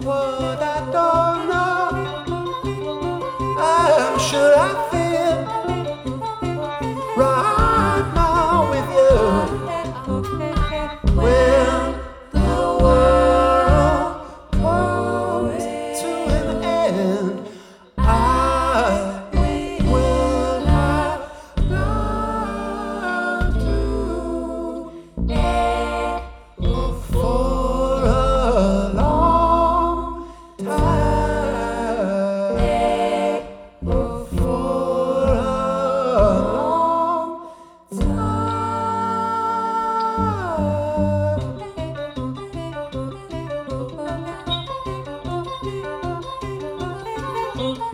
put that door knob. I'm sure I.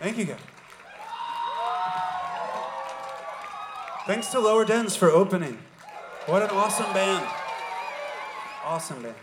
Thank you, guys. Thanks to Lower Dens for opening. What an awesome band. Awesome band.